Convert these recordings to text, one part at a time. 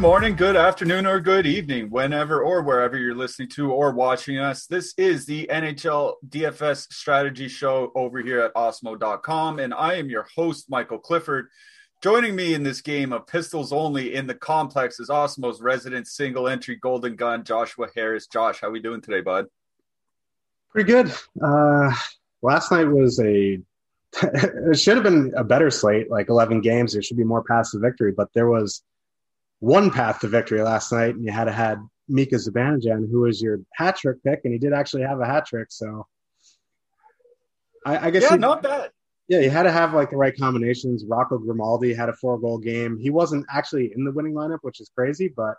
Morning, good afternoon, or good evening, whenever or wherever you're listening to or watching us. This is the NHL DFS strategy show over here at Awesemo.com, and I am your host, Michael Clifford. Joining me in this game of pistols only in the complex is Awesemo's resident single entry golden gun, Joshua Harris. Josh, how are we doing today, bud? Pretty good. Uh, last night was a it should have been a better slate, like 11 games. There should be more to victory, but there was one path to victory last night, and you had to had Mika Zibanejad, who was your hat trick pick, and he did actually have a hat trick. So I, I guess yeah, he, not bad. Yeah, you had to have like the right combinations. Rocco Grimaldi had a four goal game. He wasn't actually in the winning lineup, which is crazy, but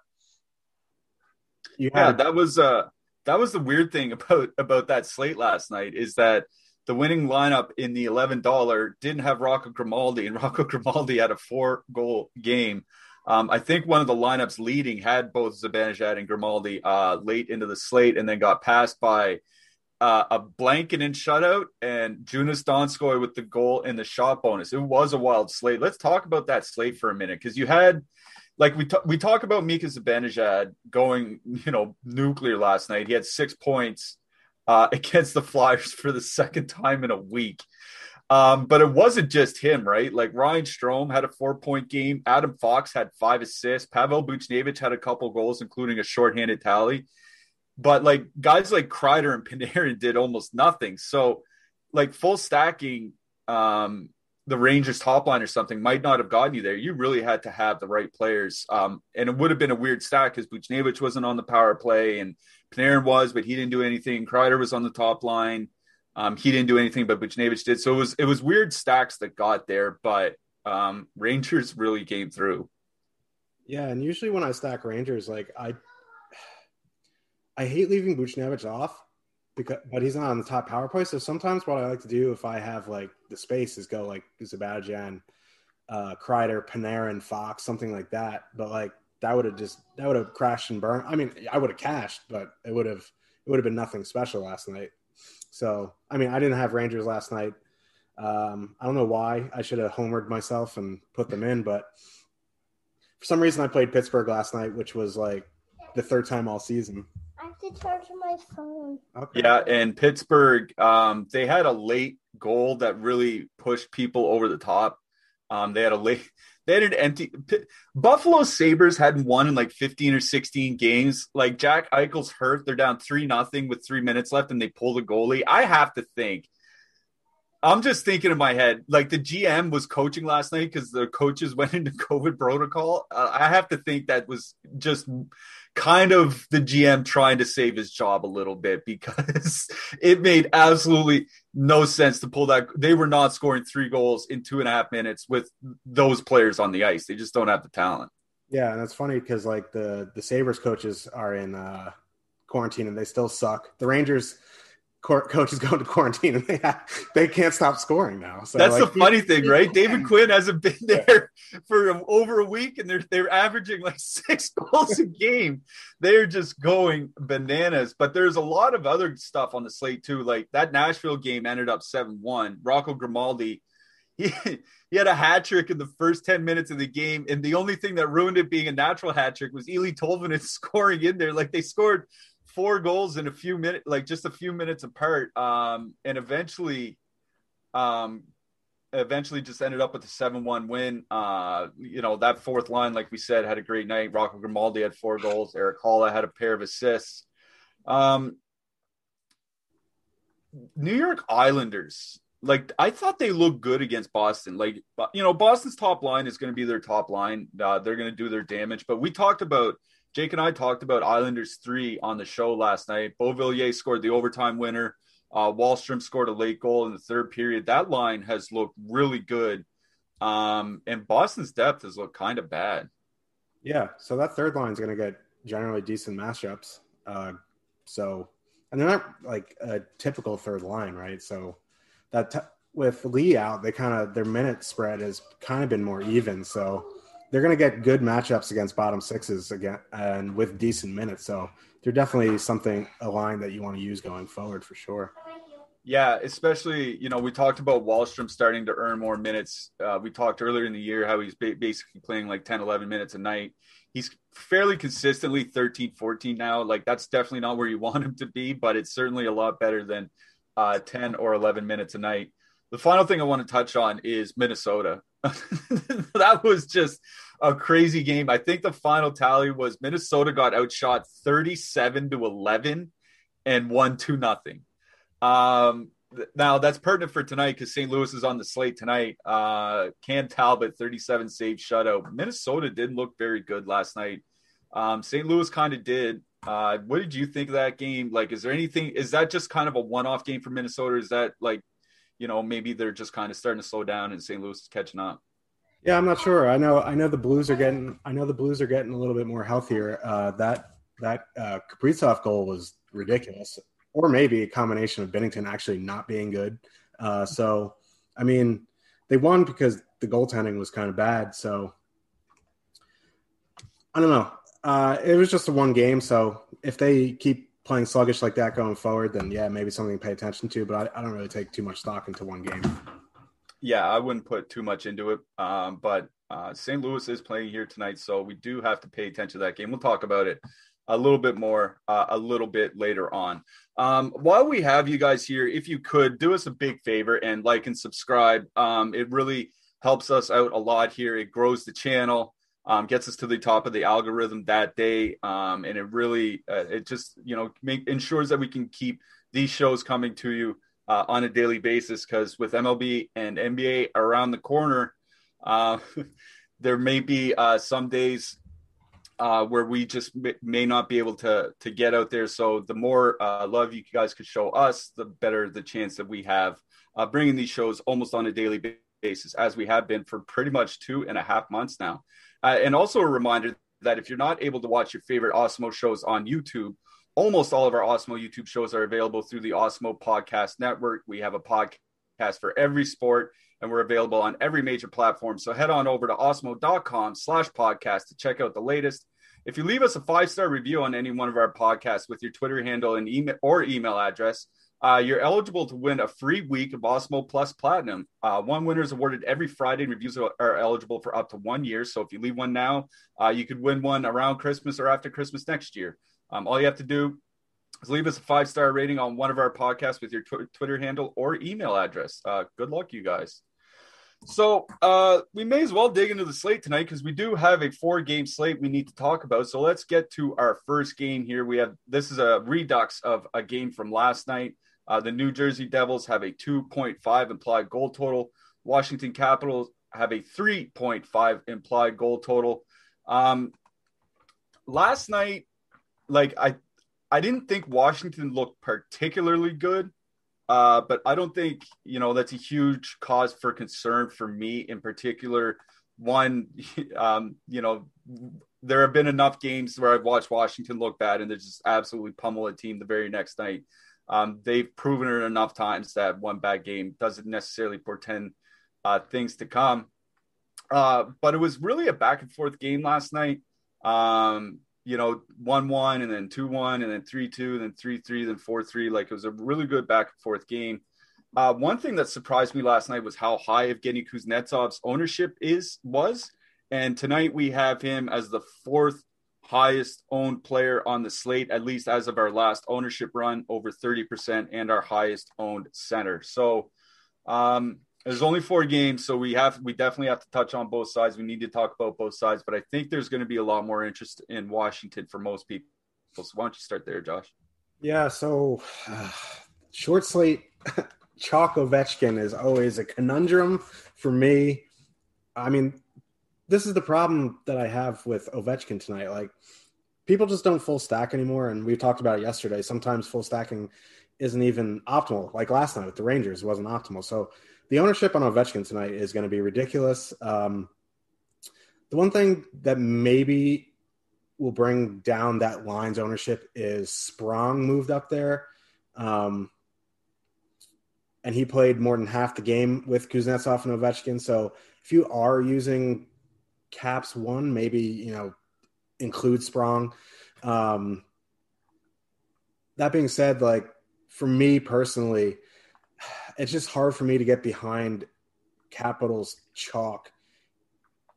you had yeah, that was uh that was the weird thing about about that slate last night is that the winning lineup in the eleven dollar didn't have Rocco Grimaldi, and Rocco Grimaldi had a four goal game. Um, I think one of the lineups leading had both Zibanejad and Grimaldi uh, late into the slate, and then got passed by uh, a blanket and shutout and Joonas Donskoy with the goal and the shot bonus. It was a wild slate. Let's talk about that slate for a minute because you had, like we t- we talk about Mika Zibanejad going, you know, nuclear last night. He had six points uh, against the Flyers for the second time in a week. Um, but it wasn't just him, right? Like Ryan Strome had a four point game. Adam Fox had five assists. Pavel Buchnevich had a couple goals, including a shorthanded tally. But like guys like Kreider and Panarin did almost nothing. So, like full stacking um, the Rangers top line or something might not have gotten you there. You really had to have the right players. Um, and it would have been a weird stack because Buchnevich wasn't on the power play and Panarin was, but he didn't do anything. Kreider was on the top line. Um, he didn't do anything, but Buchnevich did. So it was it was weird stacks that got there, but um, Rangers really came through. Yeah, and usually when I stack Rangers, like I, I hate leaving Buchnevich off because, but he's not on the top power play. So sometimes what I like to do if I have like the space is go like Zibanejad, uh, Kreider, Panarin, Fox, something like that. But like that would have just that would have crashed and burned. I mean, I would have cashed, but it would have it would have been nothing special last night. So, I mean, I didn't have Rangers last night. Um, I don't know why. I should have homered myself and put them in, but for some reason I played Pittsburgh last night, which was like the third time all season. I have to charge my phone. Okay. Yeah, and Pittsburgh, um, they had a late goal that really pushed people over the top. Um, they had a late, they had an empty. Buffalo Sabres hadn't won in like 15 or 16 games. Like Jack Eichel's hurt. They're down 3 nothing with three minutes left and they pull the goalie. I have to think. I'm just thinking in my head, like the GM was coaching last night because the coaches went into COVID protocol. Uh, I have to think that was just kind of the GM trying to save his job a little bit because it made absolutely no sense to pull that. They were not scoring three goals in two and a half minutes with those players on the ice. They just don't have the talent. Yeah, and it's funny because like the the Sabres coaches are in uh, quarantine and they still suck. The Rangers coach is going to quarantine and they have, they can't stop scoring now. So that's like, the funny thing, right? David Quinn hasn't been there for over a week and they're they're averaging like six goals a game. They're just going bananas. But there's a lot of other stuff on the slate too. Like that Nashville game ended up seven one. Rocco Grimaldi. He, he had a hat trick in the first 10 minutes of the game. And the only thing that ruined it being a natural hat trick was Eeli Tolvanen scoring in there. Like they scored four goals in a few minutes, like just a few minutes apart, um, and eventually, um, eventually just ended up with a seven-one win. Uh, you know that fourth line, like we said, had a great night. Rocco Grimaldi had four goals. Erik Haula had a pair of assists. Um, New York Islanders, like I thought they looked good against Boston. Like you know, Boston's top line is going to be their top line. Uh, they're going to do their damage. But we talked about Jake and I talked about Islanders three on the show last night. Beauvillier scored the overtime winner. Uh, Wahlstrom scored a late goal in the third period. That line has looked really good. Um, and Boston's depth has looked kind of bad. Yeah. So that third line is going to get generally decent matchups. Uh, so, and they're not like a typical third line, right? So that t- with Lee out, they kind of, their minute spread has kind of been more even. So, they're going to get good matchups against bottom sixes again and with decent minutes. So they're definitely something a line that you want to use going forward for sure. Yeah, especially you know we talked about Wahlstrom starting to earn more minutes. Uh, we talked earlier in the year how he's ba- basically playing like 10, 11 minutes a night. He's fairly consistently 13, 14 now. Like that's definitely not where you want him to be, but it's certainly a lot better than uh, 10 or 11 minutes a night. The final thing I want to touch on is Minnesota. that was just a crazy game. I think the final tally was Minnesota got outshot 37 to 11 and won 2 nothing. Um, now that's pertinent for tonight because St. Louis is on the slate tonight. Uh, Cam Talbot, 37 save shutout. Minnesota didn't look very good last night. Um, St. Louis kind of did. Uh, what did you think of that game? Like, is there anything? Is that just kind of a one-off game for Minnesota? Is that like you know, maybe they're just kind of starting to slow down and St. Louis is catching up. Yeah, I'm not sure. I know I know the Blues are getting I know the Blues are getting a little bit more healthier. Uh, that that uh, Kaprizov goal was ridiculous, or maybe a combination of Binnington actually not being good. Uh, so, I mean, they won because the goaltending was kind of bad. So, I don't know. Uh, it was just a one game. So if they keep playing sluggish like that going forward, then yeah, maybe something to pay attention to. But I, I don't really take too much stock into one game. Yeah, I wouldn't put too much into it. Um, but uh, St. Louis is playing here tonight, so we do have to pay attention to that game. We'll talk about it a little bit more uh, a little bit later on. Um, while we have you guys here, if you could do us a big favor and like and subscribe, um, it really helps us out a lot here. It grows the channel um, gets us to the top of the algorithm that day, um, and it really uh, it just you know make, ensures that we can keep these shows coming to you uh, on a daily basis. Because with MLB and NBA around the corner, uh, there may be uh, some days uh, where we just may not be able to to get out there. So the more uh, love you guys could show us, the better the chance that we have bringing these shows almost on a daily basis, as we have been for pretty much two and a half months now. Uh, and also a reminder that if you're not able to watch your favorite Awesemo shows on YouTube, almost all of our Awesemo YouTube shows are available through the Awesemo Podcast Network. We have a podcast for every sport, and we're available on every major platform. So head on over to awesemo.com slash podcast to check out the latest. If you leave us a five-star review on any one of our podcasts with your Twitter handle and email or email address, uh, you're eligible to win a free week of Awesemo Plus Platinum. Uh, one winner is awarded every Friday, and reviews are eligible for up to one year. So if you leave one now, uh, you could win one around Christmas or after Christmas next year. Um, all you have to do is leave us a five star rating on one of our podcasts with your tw- Twitter handle or email address. Uh, good luck, you guys. So uh, we may as well dig into the slate tonight because we do have a four game slate we need to talk about. So let's get to our first game here. We have this is a redux of a game from last night. Uh, the New Jersey Devils have a 2.5 implied goal total. Washington Capitals have a 3.5 implied goal total. Um, last night, like I, I didn't think Washington looked particularly good. Uh, but I don't think you know that's a huge cause for concern for me in particular. One, um, you know, there have been enough games where I've watched Washington look bad and they just absolutely pummel a team the very next night. Um, they've proven it enough times that one bad game doesn't necessarily portend uh, things to come. Uh, but it was really a back and forth game last night. Um, you know, one one and then two one and then three two and then three three then four three. Like it was a really good back and forth game. Uh, one thing that surprised me last night was how high Evgeny Kuznetsov's ownership is was, and tonight we have him as the fourth highest owned player on the slate, at least as of our last ownership run, over thirty percent, and our highest owned center. So, um, there's only four games, so we have we definitely have to touch on both sides. We need to talk about both sides, but I think there's going to be a lot more interest in Washington for most people. So why don't you start there, Josh? Yeah. So uh, short slate, Chalk Ovechkin is always a conundrum for me. I mean, this is the problem that I have with Ovechkin tonight. Like, people just don't full stack anymore, and we talked about it yesterday. Sometimes full stacking isn't even optimal. Like last night with the Rangers, wasn't optimal. So the ownership on Ovechkin tonight is going to be ridiculous. Um, the one thing that maybe will bring down that line's ownership is Sprong moved up there. Um, and he played more than half the game with Kuznetsov and Ovechkin. So if you are using caps one, maybe, you know, include Sprong. Um, that being said, like for me personally, it's just hard for me to get behind Capitals chalk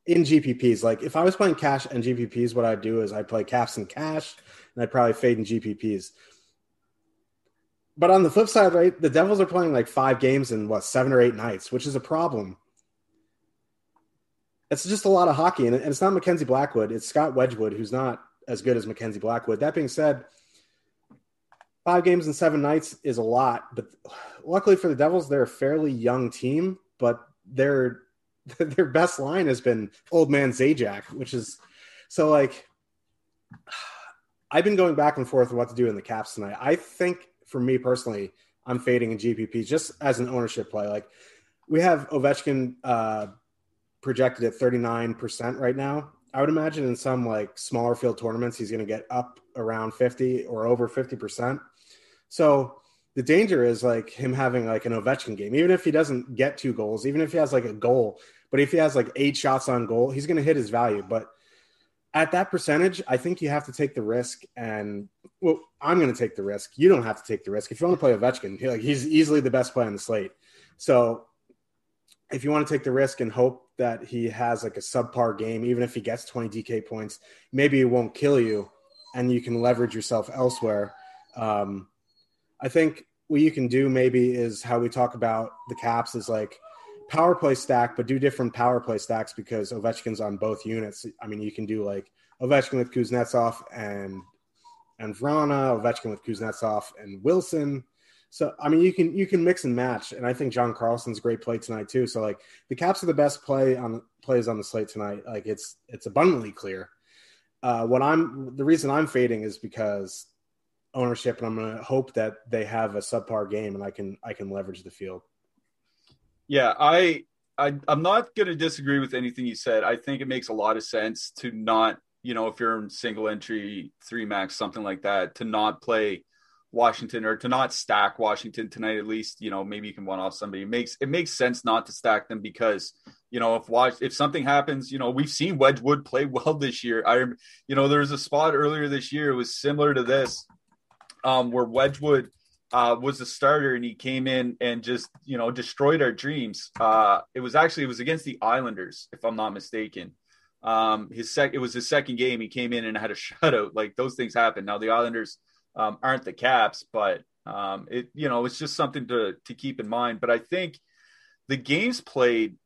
in GPPs. Like if I was playing cash and GPPs, what I'd do is I'd play caps and cash, and I'd probably fade in GPPs. But on the flip side, right, the Devils are playing like five games in what seven or eight nights, which is a problem. It's just a lot of hockey, and it's not Mackenzie Blackwood. It's Scott Wedgewood, who's not as good as Mackenzie Blackwood. That being said, five games in seven nights is a lot, but luckily for the Devils, they're a fairly young team, but their their best line has been old man Zajac, which is so like I've been going back and forth what to do in the caps tonight. I think for me personally, I'm fading in GPP just as an ownership play. Like we have Ovechkin uh, projected at 39% right now. I would imagine in some like smaller field tournaments, he's going to get up around 50 or over 50%. So the danger is like him having like an Ovechkin game, even if he doesn't get two goals, even if he has like a goal, but if he has like eight shots on goal, he's going to hit his value. But at that percentage, I think you have to take the risk. And well, I'm going to take the risk. You don't have to take the risk. If you want to play Ovechkin, like he's easily the best player on the slate. So if you want to take the risk and hope that he has like a subpar game, even if he gets 20 DK points, maybe it won't kill you and you can leverage yourself elsewhere. Um, I think what you can do maybe is how we talk about the caps is like power play stack, but do different power play stacks because Ovechkin's on both units. I mean, you can do like Ovechkin with Kuznetsov and and Vrana, Ovechkin with Kuznetsov and Wilson. So I mean, you can you can mix and match, and I think John Carlson's great play tonight too. So like the Caps are the best play on plays on the slate tonight. Like it's it's abundantly clear. Uh, what I'm the reason I'm fading is because ownership, and I'm going to hope that they have a subpar game, and I can I can leverage the field. Yeah, I, I I'm not going to disagree with anything you said. I think it makes a lot of sense to not, you know, if you're in single entry three max something like that, to not play Washington or to not stack Washington tonight. At least, you know, maybe you can one off somebody. It makes it makes sense not to stack them because you know if watch if something happens, you know, we've seen Wedgewood play well this year. I, you know, there was a spot earlier this year. It was similar to this um, where Wedgewood uh, was a starter and he came in and just you know destroyed our dreams. Uh, it was actually it was against the Islanders, if I'm not mistaken. Um, his sec it was his second game. He came in and had a shutout. Like those things happen. Now the Islanders um, aren't the Caps, but um, it you know it's just something to to keep in mind. But I think the games played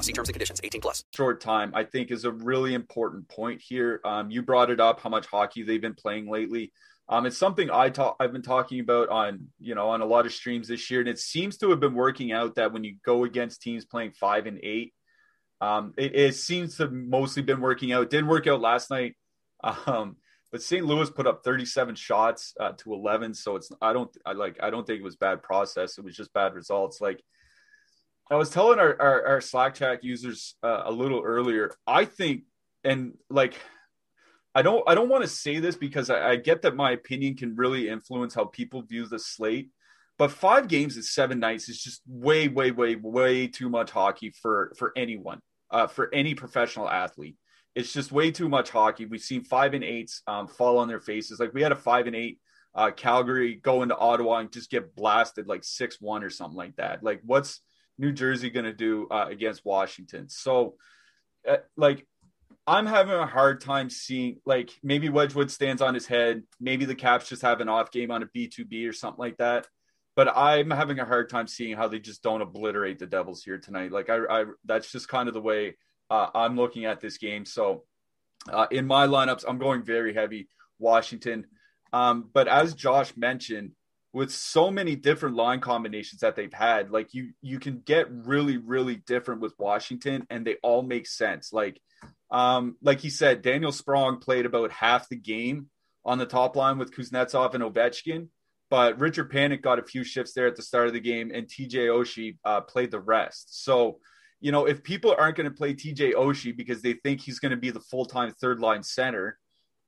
See terms and conditions. 18 plus. Short time, I think, is a really important point here. Um, you brought it up how much hockey they've been playing lately. Um, it's something I talk I've been talking about on you know on a lot of streams this year, and it seems to have been working out that when you go against teams playing five and eight, um, it, it seems to have mostly been working out. It didn't work out last night, um, but St. Louis put up 37 shots uh, to 11, so it's I don't I like I don't think it was bad process. It was just bad results. Like I was telling our, our, our Slack chat users uh, a little earlier, I think, and like, I don't, I don't want to say this because I, I, get that my opinion can really influence how people view the slate, but five games in seven nights is just way, way, way, way too much hockey for for anyone, uh, for any professional athlete. It's just way too much hockey. We've seen five and eights um, fall on their faces. Like we had a five and eight uh, Calgary go into Ottawa and just get blasted like six one or something like that. Like what's New Jersey going to do uh, against Washington? So, uh, like, I'm having a hard time seeing, like, maybe Wedgewood stands on his head. Maybe the Caps just have an off game on a B2B or something like that. But I'm having a hard time seeing how they just don't obliterate the Devils here tonight. Like, I, I that's just kind of the way uh, I'm looking at this game. So, uh, in my lineups, I'm going very heavy Washington. Um, but as Josh mentioned, with so many different line combinations that they've had like you you can get really really different with washington and they all make sense. Like um like he said daniel sprong played about half the game on the top line with kuznetsov and ovechkin but richard panik got a few shifts there at the start of the game and tj oshie uh, played the rest. So you know if people aren't going to play tj oshie because they think he's going to be the full-time third line center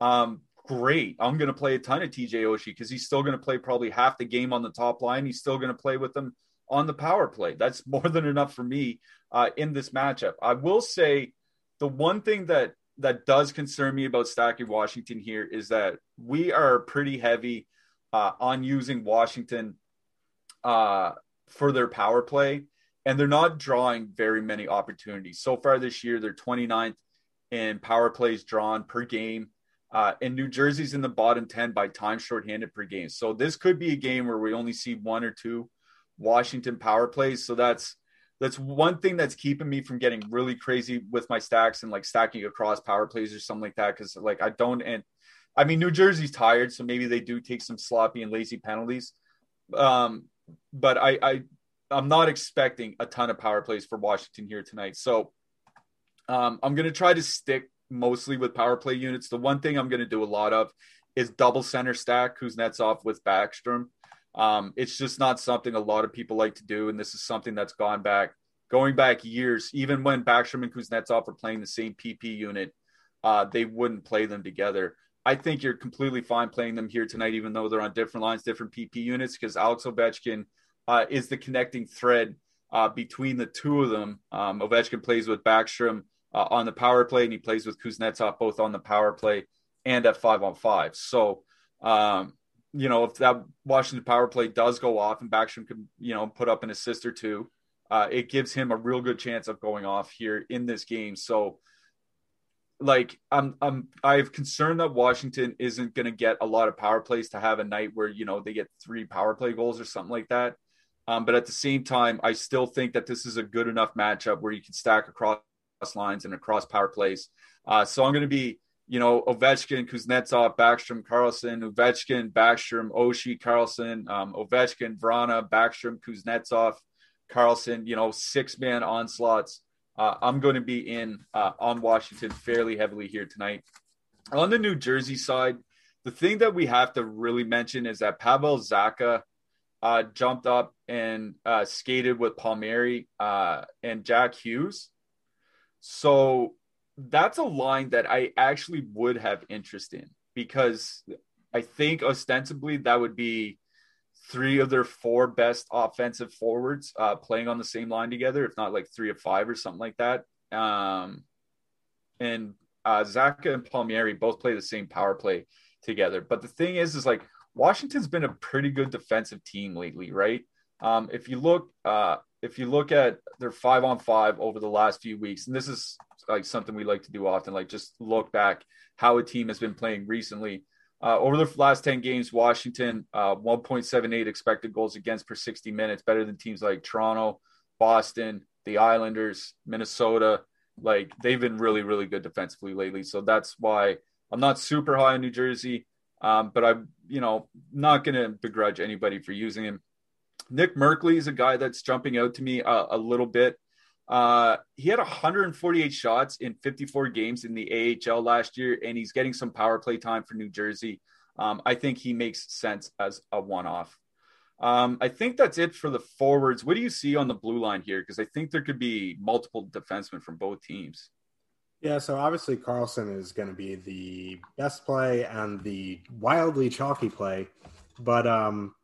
um, great. I'm going to play a ton of TJ Oshie because he's still going to play probably half the game on the top line. He's still going to play with them on the power play. That's more than enough for me uh, in this matchup. I will say the one thing that that does concern me about stacking Washington here is that we are pretty heavy uh, on using Washington uh, for their power play, and they're not drawing very many opportunities. So far this year, they're 29th in power plays drawn per game. Uh, and New Jersey's in the bottom 10 by time shorthanded per game. So this could be a game where we only see one or two Washington power plays. So that's that's one thing that's keeping me from getting really crazy with my stacks and like stacking across power plays or something like that. Cause like I don't and I mean New Jersey's tired, so maybe they do take some sloppy and lazy penalties. Um, but I, I I'm not expecting a ton of power plays for Washington here tonight. So um, I'm gonna try to stick mostly with power play units. The one thing I'm going to do a lot of is double center stack Kuznetsov with Backstrom. Um, it's just not something a lot of people like to do, and this is something that's gone back, going back years. Even when Backstrom and Kuznetsov were playing the same PP unit, uh, they wouldn't play them together. I think you're completely fine playing them here tonight, even though they're on different lines, different PP units, because Alex Ovechkin uh, is the connecting thread uh, between the two of them. Um, Ovechkin plays with Backstrom uh, on the power play, and he plays with Kuznetsov both on the power play and at five on five. So, um, you know, if that Washington power play does go off and Backstrom can, you know, put up an assist or two, uh, it gives him a real good chance of going off here in this game. So, like, I'm, I'm, I have concerned that Washington isn't going to get a lot of power plays to have a night where you know they get three power play goals or something like that. Um, but at the same time, I still think that this is a good enough matchup where you can stack across lines and across power plays. Uh, so I'm going to be, you know, Ovechkin, Kuznetsov, Backstrom, Carlson, Ovechkin, Backstrom, Oshie, Carlson, um, Ovechkin, Vrana, Backstrom, Kuznetsov, Carlson, you know, six man onslaughts. Uh, I'm going to be in uh, on Washington fairly heavily here tonight. On the New Jersey side, the thing that we have to really mention is that Pavel Zacha uh, jumped up and uh, skated with Palmieri uh, and Jack Hughes. So that's a line that I actually would have interest in because I think ostensibly that would be three of their four best offensive forwards uh, playing on the same line together, if not like three of five or something like that. Um, and uh, Zacha and Palmieri both play the same power play together. But the thing is, is like Washington's been a pretty good defensive team lately, right? Um, if you look, uh, if you look at their five on five over the last few weeks, and this is like something we like to do often, like just look back how a team has been playing recently. Uh, over the last 10 games, Washington, uh, 1.78 expected goals against per 60 minutes, better than teams like Toronto, Boston, the Islanders, Minnesota. Like they've been really, really good defensively lately. So that's why I'm not super high on New Jersey, um, but I'm, you know, not going to begrudge anybody for using him. Nick Merkley is a guy that's jumping out to me a, a little bit. Uh, he had 148 shots in 54 games in the AHL last year, and he's getting some power play time for New Jersey. Um, I think he makes sense as a one off. Um, I think that's it for the forwards. What do you see on the blue line here? Because I think there could be multiple defensemen from both teams. Yeah, so obviously Carlson is going to be the best play and the wildly chalky play, but um,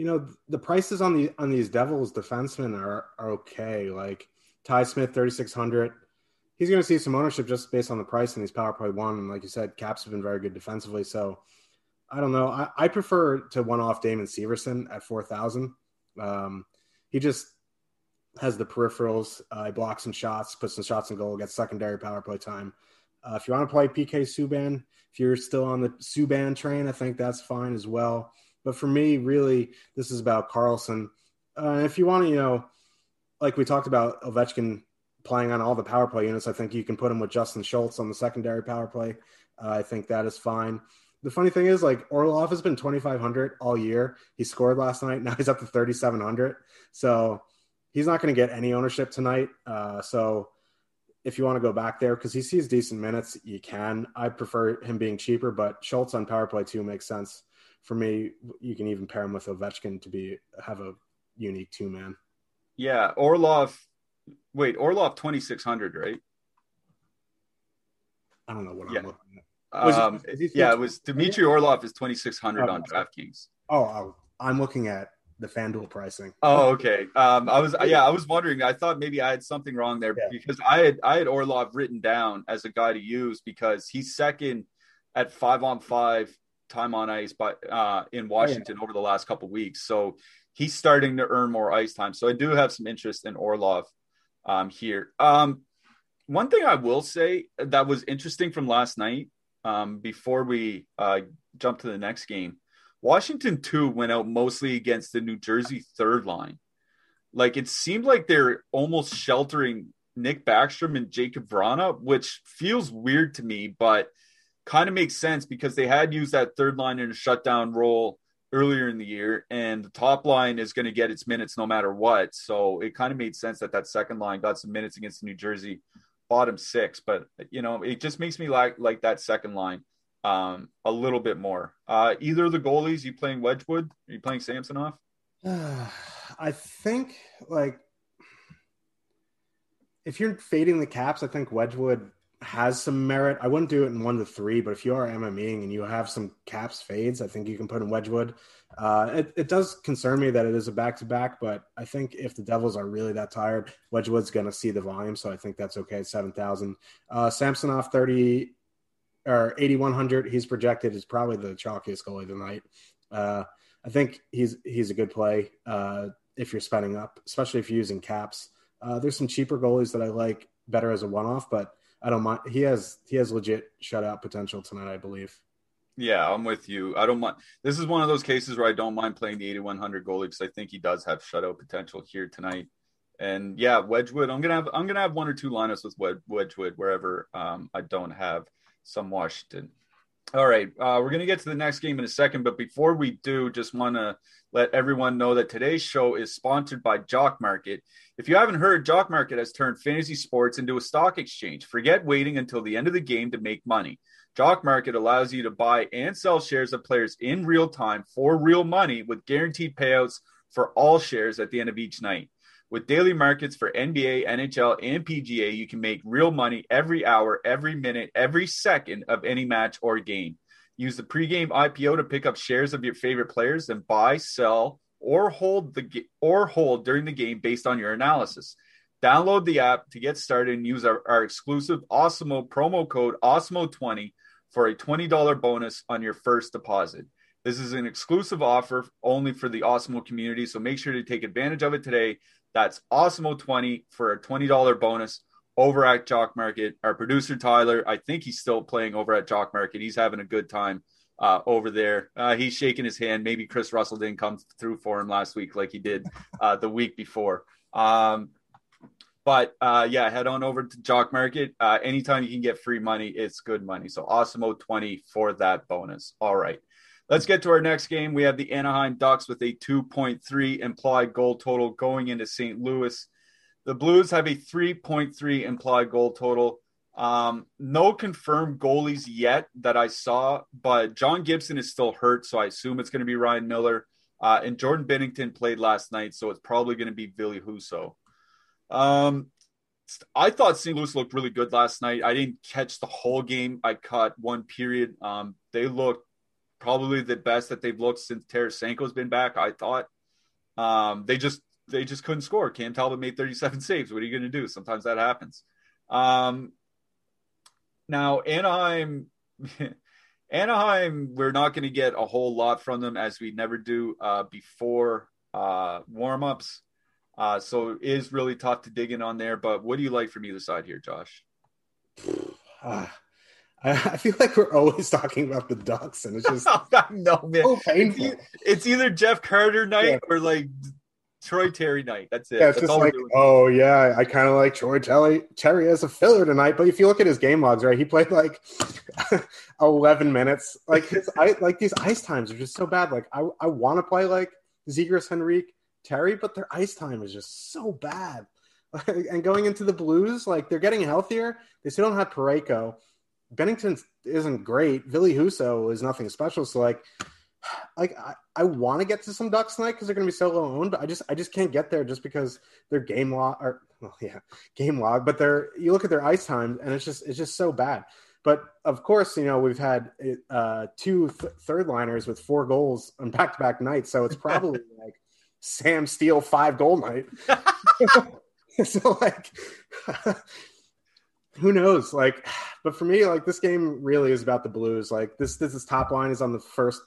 you know the prices on the on these Devils defensemen are, are okay. Like Ty Smith, thirty six hundred. He's going to see some ownership just based on the price and these power play one. And like you said, Caps have been very good defensively. So I don't know. I, I prefer to one off Damon Severson at four thousand. Um, he just has the peripherals. Uh, he blocks some shots, puts some shots in goal, gets secondary power play time. Uh, if you want to play PK Subban, if you're still on the Subban train, I think that's fine as well. But for me, really, this is about Carlson. Uh, if you want to, you know, like we talked about Ovechkin playing on all the power play units, I think you can put him with Justin Schultz on the secondary power play. Uh, I think that is fine. The funny thing is, like Orlov has been 2,500 all year. He scored last night. Now he's up to 3,700. So he's not going to get any ownership tonight. Uh, so if you want to go back there, because he sees decent minutes, you can. I prefer him being cheaper, but Schultz on power play two makes sense for me, you can even pair him with Ovechkin to be have a unique two man. Yeah, Orlov. Wait, Orlov twenty six hundred, right? I don't know what yeah. I'm looking at. Um, yeah, it was Dmitry Orlov is twenty six hundred oh, on DraftKings. Oh, oh, I'm looking at the FanDuel pricing. Oh, okay. Um, I was yeah, I was wondering. I thought maybe I had something wrong there yeah. because I had I had Orlov written down as a guy to use because he's second at five on five time on ice, but uh, in Washington oh, yeah. over the last couple weeks. So he's starting to earn more ice time. So I do have some interest in Orlov um, here. Um, one thing I will say that was interesting from last night um, before we uh, jump to the next game, Washington two went out mostly against the New Jersey third line. Like it seemed like they're almost sheltering Nick Backstrom and Jakub Vrana, which feels weird to me, but – kind of makes sense because they had used that third line in a shutdown role earlier in the year, and the top line is going to get its minutes no matter what. So it kind of made sense that that second line got some minutes against New Jersey bottom six. But you know, it just makes me like like that second line um, a little bit more. Uh, either of the goalies, you playing Wedgewood? Are you playing Samsonov? I think like if you're fading the caps, I think Wedgewood has some merit. I wouldn't do it in one to three, but if you are MMEing and you have some caps fades, I think you can put in Wedgewood. Uh, it, it does concern me that it is a back to back, but I think if the Devils are really that tired, Wedgewood's going to see the volume. So I think that's okay at 7,000. Uh, Samsonov 30 or 8,100, he's projected is probably the chalkiest goalie tonight. Uh, I think he's he's a good play uh, if you're spending up, especially if you're using caps. Uh, there's some cheaper goalies that I like better as a one off, but I don't mind. He has he has legit shutout potential tonight, I believe. Yeah, I'm with you. I don't mind. This is one of those cases where I don't mind playing the 8100 goalie because I think he does have shutout potential here tonight. And yeah, Wedgewood. I'm gonna have I'm gonna have one or two lineups with Wedgewood wherever um, I don't have some Washington. All right, uh, we're going to get to the next game in a second, but before we do, just want to let everyone know that today's show is sponsored by Jock Market. If you haven't heard, Jock Market has turned fantasy sports into a stock exchange. Forget waiting until the end of the game to make money. Jock Market allows you to buy and sell shares of players in real time for real money with guaranteed payouts for all shares at the end of each night. With daily markets for NBA, NHL, and PGA, you can make real money every hour, every minute, every second of any match or game. Use the pregame IPO to pick up shares of your favorite players and buy, sell, or hold the or hold during the game based on your analysis. Download the app to get started and use our, our exclusive Awesemo promo code Awesemo20 for a $20 bonus on your first deposit. This is an exclusive offer only for the Awesemo community, so make sure to take advantage of it today. That's Awesemo20 for a $20 bonus over at Jock Market. Our producer Tyler, I think he's still playing over at Jock Market. He's having a good time uh, over there. Uh, he's shaking his hand. Maybe Chris Russell didn't come through for him last week like he did uh, the week before. Um, but uh, yeah, head on over to Jock Market. Uh, anytime you can get free money, it's good money. So Awesemo 20 for that bonus. All right. Let's get to our next game. We have the Anaheim Ducks with a 2.3 implied goal total going into St. Louis. The Blues have a 3.3 implied goal total. Um, no confirmed goalies yet that I saw, but John Gibson is still hurt, so I assume it's going to be Ryan Miller. Uh, and Jordan Binnington played last night, so it's probably going to be Ville Husso. Um, I thought St. Louis looked really good last night. I didn't catch the whole game. I caught one period. Um, they looked probably the best that they've looked since Tarasenko's been back. I thought um, they just they just couldn't score. Cam Talbot made 37 saves. What are you going to do? Sometimes that happens. Um, now Anaheim, Anaheim, we're not going to get a whole lot from them as we never do uh, before uh, warmups. Uh, so it is really tough to dig in on there. But what do you like from either side here, Josh? Uh, I feel like we're always talking about the Ducks, and it's just no man. So painful. It's, either Jeff Carter night yeah. or like Troy Terry night. That's it. Yeah, it's That's just like, oh yeah, I kind of like Troy Terry, Terry as a filler tonight. But if you look at his game logs, right, he played like eleven minutes. Like his, I like these ice times are just so bad. Like I, I want to play like Zegras Henrique Terry, but their ice time is just so bad. and going into the Blues, like they're getting healthier. They still don't have Parayko Binnington isn't great. Ville Husso is nothing special. So like, like I, I want to get to some Ducks tonight because they're going to be so low owned, but I just I just can't get there just because their game log or well yeah game log, but they're you look at their ice time and it's just it's just so bad. But of course, you know we've had uh, two th- third liners with four goals on back to back nights, so it's probably like Sam Steel five goal night. so like who knows? Like, but for me, like this game really is about the Blues. Like this, this is top line is on the first.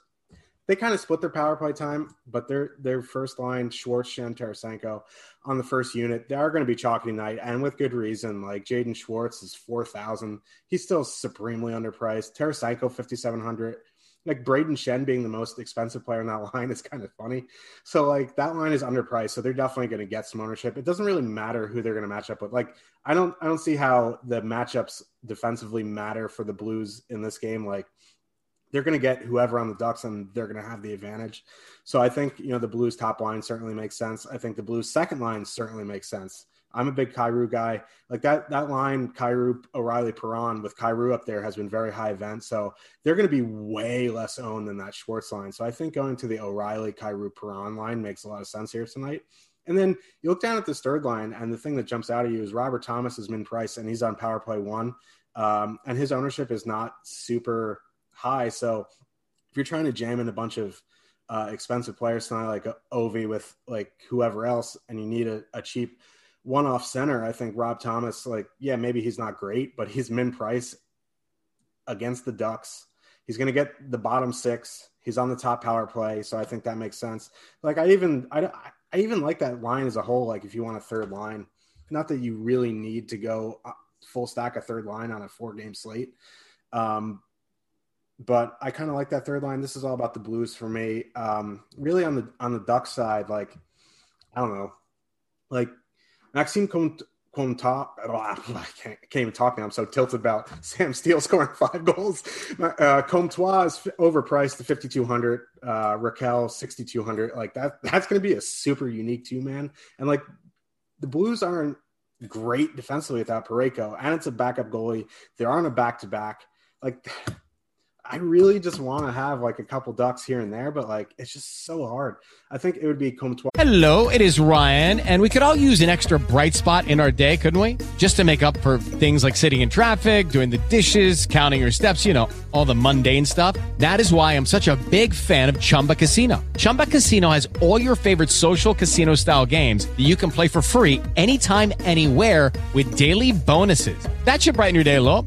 They kind of split their power play time, but their their first line, Schwartz, Schenn, Tarasenko, on the first unit, they are going to be chalky night, and with good reason. Like Jaden Schwartz is four thousand, he's still supremely underpriced. Tarasenko fifty seven hundred like Brayden Schenn being the most expensive player in that line is kind of funny. So like that line is underpriced, so they're definitely going to get some ownership. It doesn't really matter who they're going to match up with. Like I don't I don't see how the matchups defensively matter for the Blues in this game. Like they're going to get whoever on the Ducks and they're going to have the advantage. So I think you know the Blues top line certainly makes sense. I think the Blues second line certainly makes sense. I'm a big Kyrou guy. Like that that line, Kyrou, O'Reilly, Perron with Kyrou up there has been very high event. So they're going to be way less owned than that Schwartz line. So I think going to the O'Reilly, Kyrou, Perron line makes a lot of sense here tonight. And then you look down at this third line, and the thing that jumps out at you is Robert Thomas is min price, and he's on power play one, um, and his ownership is not super high. So if you're trying to jam in a bunch of uh, expensive players tonight, like Ovi with like whoever else, and you need a, a cheap one off center, I think Rob Thomas, like, yeah, maybe he's not great, but he's min price against the Ducks. He's going to get the bottom six. He's on the top power play, so I think that makes sense. Like, I even I, I even like that line as a whole. Like, if you want a third line, not that you really need to go uh, full stack a third line on a four game slate. Um, but I kind of like that third line. This is all about the Blues for me. Um, really on the on the Duck side, like I don't know, like Maxime oh, I can't, can't, even talk now. I'm so tilted about Sam Steel scoring five goals. Uh, Comtois is overpriced to 5,200. Uh, Rakell 6,200. Like that, that's going to be a super unique two man. And like the Blues aren't great defensively without Parayko, and it's a backup goalie. They're on a back to back. like I really just want to have like a couple ducks here and there, but like it's just so hard. I think it would be Comtois. Hello, it is Ryan, and we could all use an extra bright spot in our day, couldn't we? Just to make up for things like sitting in traffic, doing the dishes, counting your steps, you know, all the mundane stuff. That is why I'm such a big fan of Chumba Casino. Chumba Casino has all your favorite social casino style games that you can play for free anytime, anywhere with daily bonuses. That should brighten your day a little.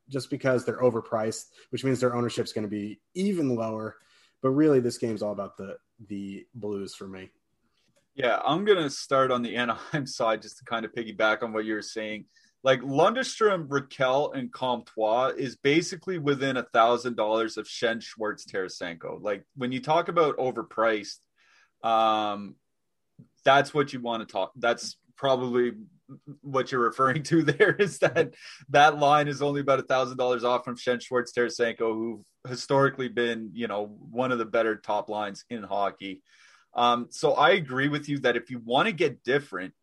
just because they're overpriced, which means their ownership is going to be even lower. But really, this game's all about the the Blues for me. Yeah, I'm gonna start on the Anaheim side just to kind of piggyback on what you were saying. Like Lundestrom, Rakell, and Comtois is basically within a thousand dollars of Schenn Schwartz Tarasenko. Like when you talk about overpriced, um, that's what you want to talk. That's probably what you're referring to there is that that line is only about a thousand dollars off from Schenn Schwartz Tarasenko, who've historically been, you know, one of the better top lines in hockey. Um, so I agree with you that if you want to get different,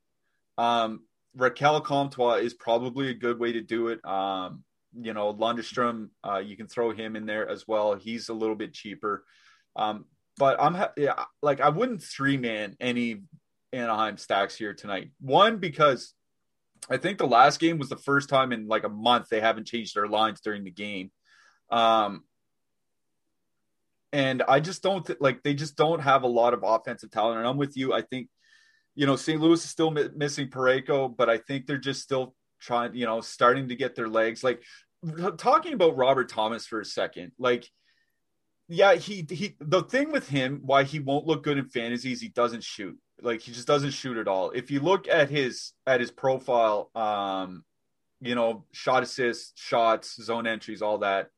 um, Rakell Comtois is probably a good way to do it. Um, you know, Lundestrom, uh, you can throw him in there as well. He's a little bit cheaper. Um, but I'm ha- yeah, like I wouldn't three man any Anaheim stacks here tonight. One because I think the last game was the first time in like a month they haven't changed their lines during the game. Um, and I just don't th- like they just don't have a lot of offensive talent. And I'm with you. I think you know St. Louis is still mi- missing Parayko, but I think they're just still trying, you know, starting to get their legs. Like talking about Robert Thomas for a second, like yeah, he he the thing with him why he won't look good in fantasy is he doesn't shoot. Like he just doesn't shoot at all. If you look at his at his profile, um, you know, shot assists, shots, zone entries, all that.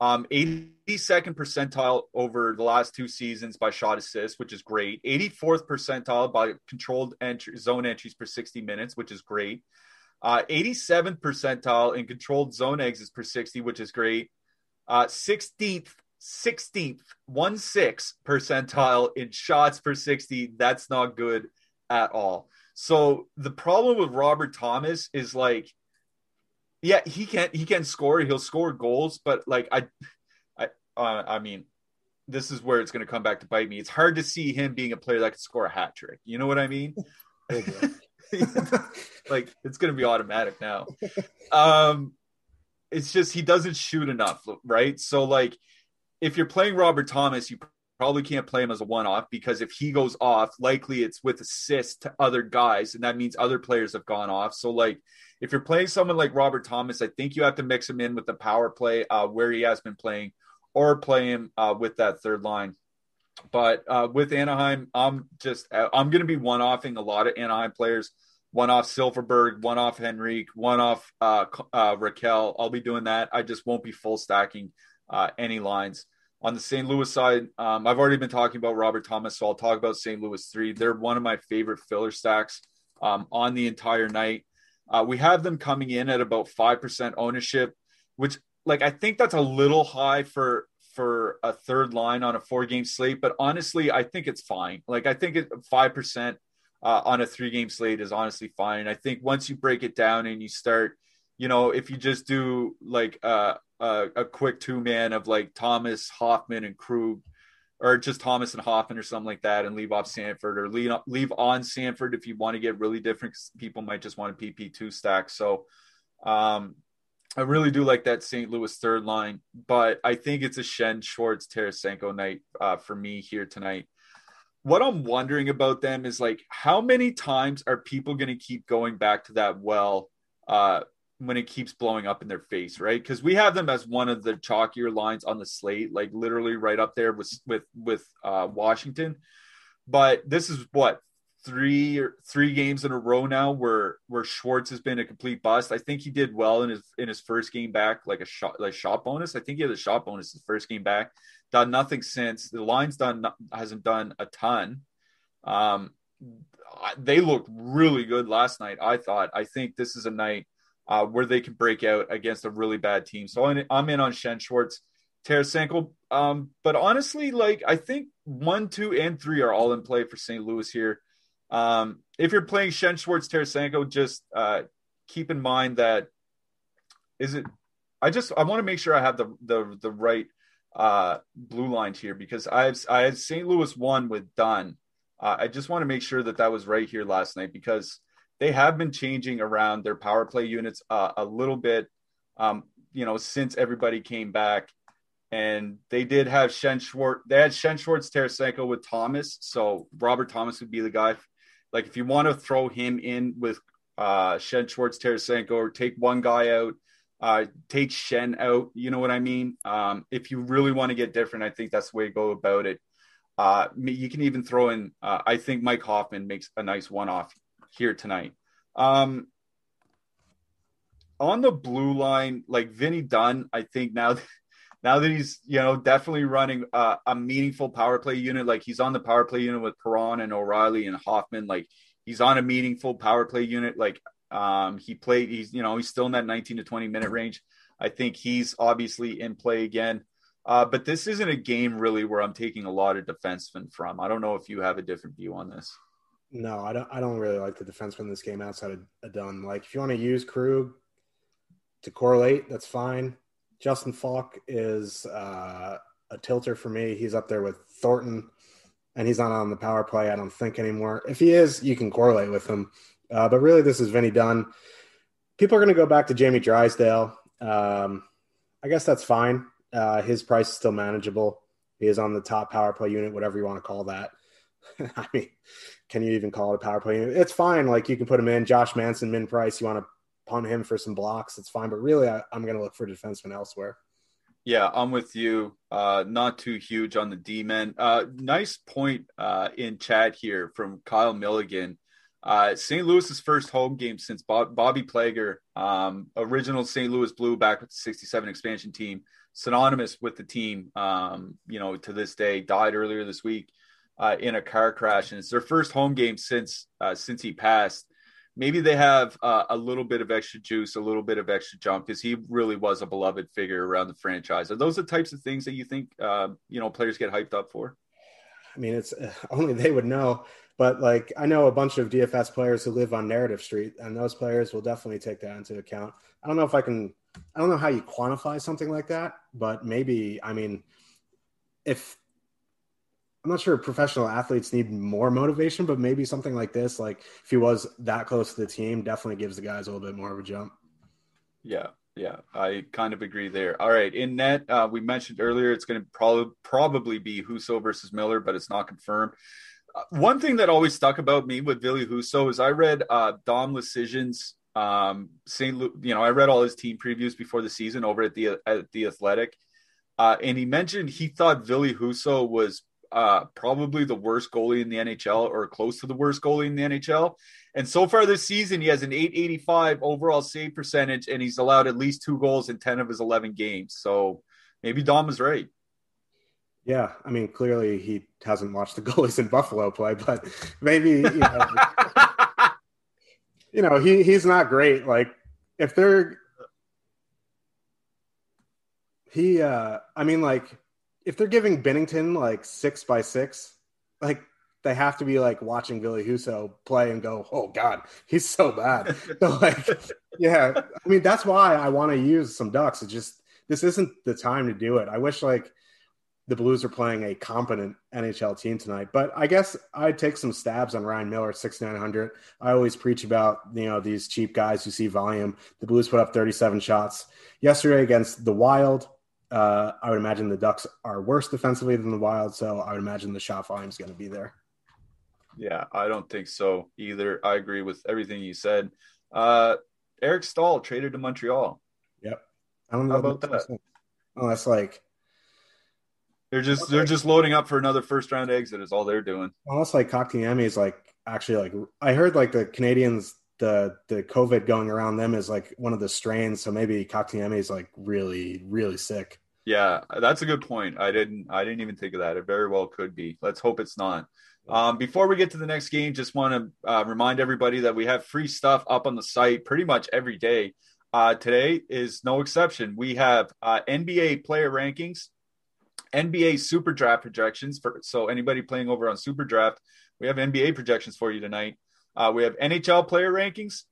Um, 82nd percentile over the last two seasons by shot assists, which is great. 84th percentile by controlled entry, zone entries per 60 minutes, which is great. Uh, 87th percentile in controlled zone exits per 60, which is great. Uh, 16th 16th, 1 6 percentile in shots per 60. That's not good at all. So the problem with Robert Thomas is like, yeah, he can't. he can score. He'll score goals, but like I, I, uh, I mean, this is where it's going to come back to bite me. It's hard to see him being a player that could score a hat trick. You know what I mean? like it's going to be automatic now. Um, it's just he doesn't shoot enough, right? So like if you're playing Robert Thomas, you probably can't play him as a one-off because if he goes off, likely it's with assist to other guys, and that means other players have gone off. So like if you're playing someone like Robert Thomas, I think you have to mix him in with the power play uh, where he has been playing, or play him uh, with that third line. But uh, with Anaheim, I'm just I'm going to be one-offing a lot of Anaheim players. One off Silfverberg, one off Henrique, one off uh, uh, Rakell. I'll be doing that. I just won't be full stacking uh, any lines. On the St. Louis side, um, I've already been talking about Robert Thomas, so I'll talk about St. Louis three. They're one of my favorite filler stacks um, on the entire night. Uh, we have them coming in at about five percent ownership, which like I think that's a little high for for a third line on a four game slate. But honestly, I think it's fine. Like I think five percent uh, on a three game slate is honestly fine. I think once you break it down and you start, you know, if you just do like uh, a, a quick two man of like Thomas, Hoffman, and Krug, or just Thomas and Hoffman or something like that, and leave off Sanford or leave, leave on Sanford if you want to get really different. People might just want a PP two stack. So, um, I really do like that St. Louis third line, but I think it's a Schenn Schwartz Tarasenko night uh, for me here tonight. What I'm wondering about them is like, how many times are people going to keep going back to that well? Uh, when it keeps blowing up in their face, right? Because we have them as one of the chalkier lines on the slate, like literally right up there with with with uh, Washington. But this is what three or three games in a row now where where Schwartz has been a complete bust. I think he did well in his in his first game back, like a shot like shot bonus. I think he had a shot bonus his first game back. Done nothing since. The line's done hasn't done a ton. Um, they looked really good last night. I thought. I think this is a night uh, where they can break out against a really bad team. So I'm in on Schenn Schwartz, Tarasenko. Um, but honestly, like I think one, two, and three are all in play for St. Louis here. Um, if you're playing Schenn Schwartz, Tarasenko, just uh, keep in mind that is it. I just I want to make sure I have the the the right uh, blue lines here because I've I had St. Louis one with Dunn. Uh, I just want to make sure that that was right here last night because they have been changing around their power play units uh, a little bit, um, you know, since everybody came back. And they did have Schenn Schwartz. They had Schenn Schwartz, Tarasenko with Thomas. So Robert Thomas would be the guy. Like if you want to throw him in with uh, Schenn Schwartz, Tarasenko, or take one guy out, uh, take Schenn out. You know what I mean? Um, if you really want to get different, I think that's the way to go about it. Uh, you can even throw in. Uh, I think Mike Hoffman makes a nice one-off here tonight. Um, on the blue line, like Vinny Dunn, I think now, now that he's you know definitely running uh, a meaningful power play unit, like he's on the power play unit with Perron and O'Reilly and Hoffman, like he's on a meaningful power play unit. Like um, he played, he's you know he's still in that 19 to 20 minute range. I think he's obviously in play again. Uh, but this isn't a game really where I'm taking a lot of defensemen from. I don't know if you have a different view on this. No, I don't. I don't really like the defenseman in this game outside of, of Dunn. Like, if you want to use Krug to correlate, that's fine. Justin Faulk is uh, a tilter for me. He's up there with Thornton, and he's not on the power play. I don't think anymore. If he is, you can correlate with him. Uh, but really, this is Vinny Dunn. People are going to go back to Jamie Drysdale. Um, I guess that's fine. Uh, his price is still manageable. He is on the top power play unit, whatever you want to call that. I mean, can you even call it a power play? It's fine. Like you can put him in. Josh Manson, min price. You want to punt him for some blocks. It's fine. But really, I, am going to look for defensemen elsewhere. Yeah, I'm with you. Uh, not too huge on the D men. Uh, nice point uh, in chat here from Kyle Milligan. Uh, St. Louis's first home game since Bob, Bobby Plager, um, original St. Louis Blue back with the 67 expansion team, synonymous with the team, um, you know, to this day, died earlier this week uh, in a car crash, and it's their first home game since uh, since he passed. Maybe they have uh, a little bit of extra juice, a little bit of extra jump because he really was a beloved figure around the franchise. Are those the types of things that you think uh, you know players get hyped up for? I mean, it's only they would know. But like, I know a bunch of DFS players who live on Narrative Street, and those players will definitely take that into account. I don't know if I can. I don't know how you quantify something like that, but maybe. I mean, if I'm not sure professional athletes need more motivation, but maybe something like this, like if he was that close to the team, definitely gives the guys a little bit more of a jump. Yeah, yeah, I kind of agree there. All right, in net, uh, we mentioned earlier it's going to probably probably be Husso versus Miller, but it's not confirmed. Uh, one thing that always stuck about me with Ville Husso is I read uh, Dom Luszczyszyn's um, St. Lu- you know, I read all his team previews before the season over at the at the Athletic, uh, and he mentioned he thought Ville Husso was uh, probably the worst goalie in the NHL or close to the worst goalie in the NHL. And so far this season, he has an 885 overall save percentage, and he's allowed at least two goals in 10 of his 11 games. So maybe Dom was right. Yeah, I mean, clearly he hasn't watched the goalies in Buffalo play, but maybe you know, you know he he's not great. Like if they're he, uh I mean, like if they're giving Binnington like six by six, like they have to be like watching Ville Husso play and go, "Oh God, he's so bad." so like, yeah, I mean that's why I want to use some ducks. It just this isn't the time to do it. I wish like the Blues are playing a competent NHL team tonight, but I guess I'd take some stabs on Ryan Miller, nine hundred. I always preach about you know these cheap guys who see volume. The Blues put up thirty seven shots yesterday against the Wild. Uh, I would imagine the Ducks are worse defensively than the Wild, so I would imagine the shot volume is going to be there. Yeah, I don't think so either. I agree with everything you said. Uh, Eric Staal traded to Montreal. Yep. I don't know How about that. Oh, that's like They're just they're just loading up for another first round exit. Is all they're doing. almost like Kotkaniemi is like actually like I heard like the Canadiens the the COVID going around them is like one of the strains. So maybe Kotkaniemi is like really really sick. Yeah, that's a good point. I didn't I didn't even think of that. It very well could be. Let's hope it's not. Um, before we get to the next game, just want to uh, remind everybody that we have free stuff up on the site pretty much every day. Uh, today is no exception. We have uh, NBA player rankings, NBA Super Draft projections for so anybody playing over on Super Draft, we have NBA projections for you tonight. Uh, we have NHL player rankings,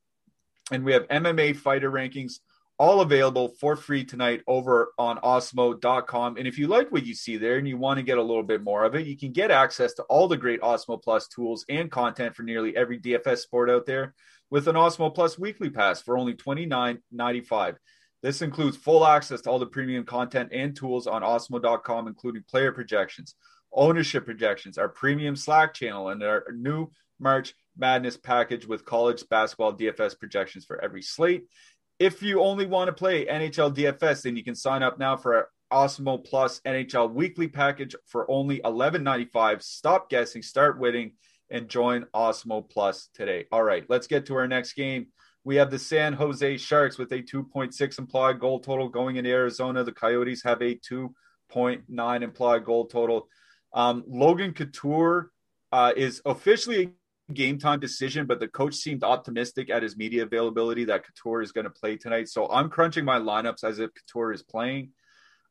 and we have MMA fighter rankings, all available for free tonight over on Awesemo.com. And if you like what you see there and you want to get a little bit more of it, you can get access to all the great Awesemo Plus tools and content for nearly every DFS sport out there with an Awesemo Plus weekly pass for only $29.95. This includes full access to all the premium content and tools on Awesemo.com, including player projections, ownership projections, our premium Slack channel, and our new March Madness package with college basketball DFS projections for every slate. If you only want to play NHL DFS, then you can sign up now for our Awesemo Plus NHL weekly package for only $11.95. Stop guessing, start winning, and join Awesemo Plus today. All right, let's get to our next game. We have the San Jose Sharks with a 2.6 implied goal total going into Arizona. The Coyotes have a 2.9 implied goal total. Um, Logan Couture uh, is officially game time decision, but the coach seemed optimistic at his media availability that Couture is going to play tonight. So I'm crunching my lineups as if Couture is playing.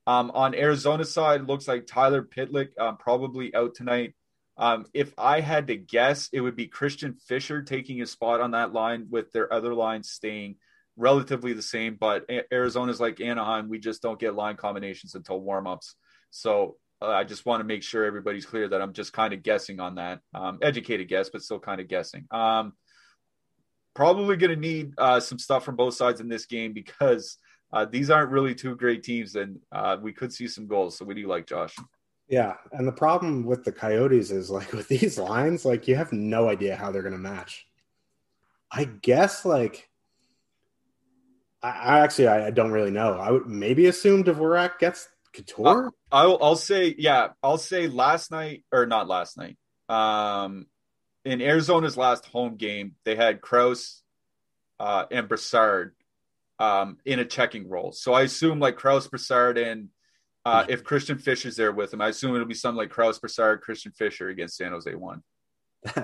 Um, on Arizona side, looks like Tyler Pitlick um, probably out tonight. Um, if I had to guess, it would be Christian Fischer taking his spot on that line with their other lines staying relatively the same. But Arizona's like Anaheim, we just don't get line combinations until warmups. So uh, I just want to make sure everybody's clear that I'm just kind of guessing on that. Um, educated guess, but still kind of guessing. Um, probably going to need uh, some stuff from both sides in this game because uh, these aren't really two great teams, and uh, we could see some goals. So, what do you like, Josh? Yeah, and the problem with the Coyotes is like with these lines, like you have no idea how they're going to match. I guess like I, I actually I, I, don't really know. I would maybe assume Dvorak gets Couture. Uh, I'll I'll say yeah. I'll say last night or not last night. Um, in Arizona's last home game, they had Crouse uh, and Brassard um, in a checking role. So I assume like Crouse, Brassard, and uh, if Christian Fischer's there with him, I assume it'll be something like Crouse, Brassard, Christian Fischer against San Jose one.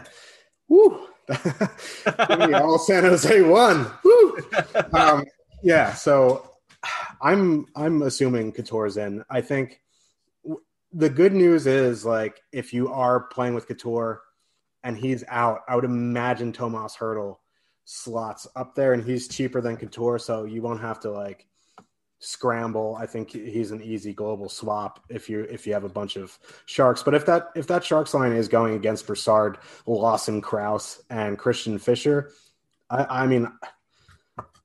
Woo! all San Jose one. Woo! Um, yeah. So I'm I'm assuming Couture's in. I think w- the good news is like if you are playing with Couture and he's out, I would imagine Tomas Hertl slots up there, and he's cheaper than Couture, so you won't have to like scramble. I think he's an easy global swap if you if you have a bunch of sharks. But if that if that sharks line is going against Brassard, Lawson, Crouse, and Christian Fischer, I, I mean,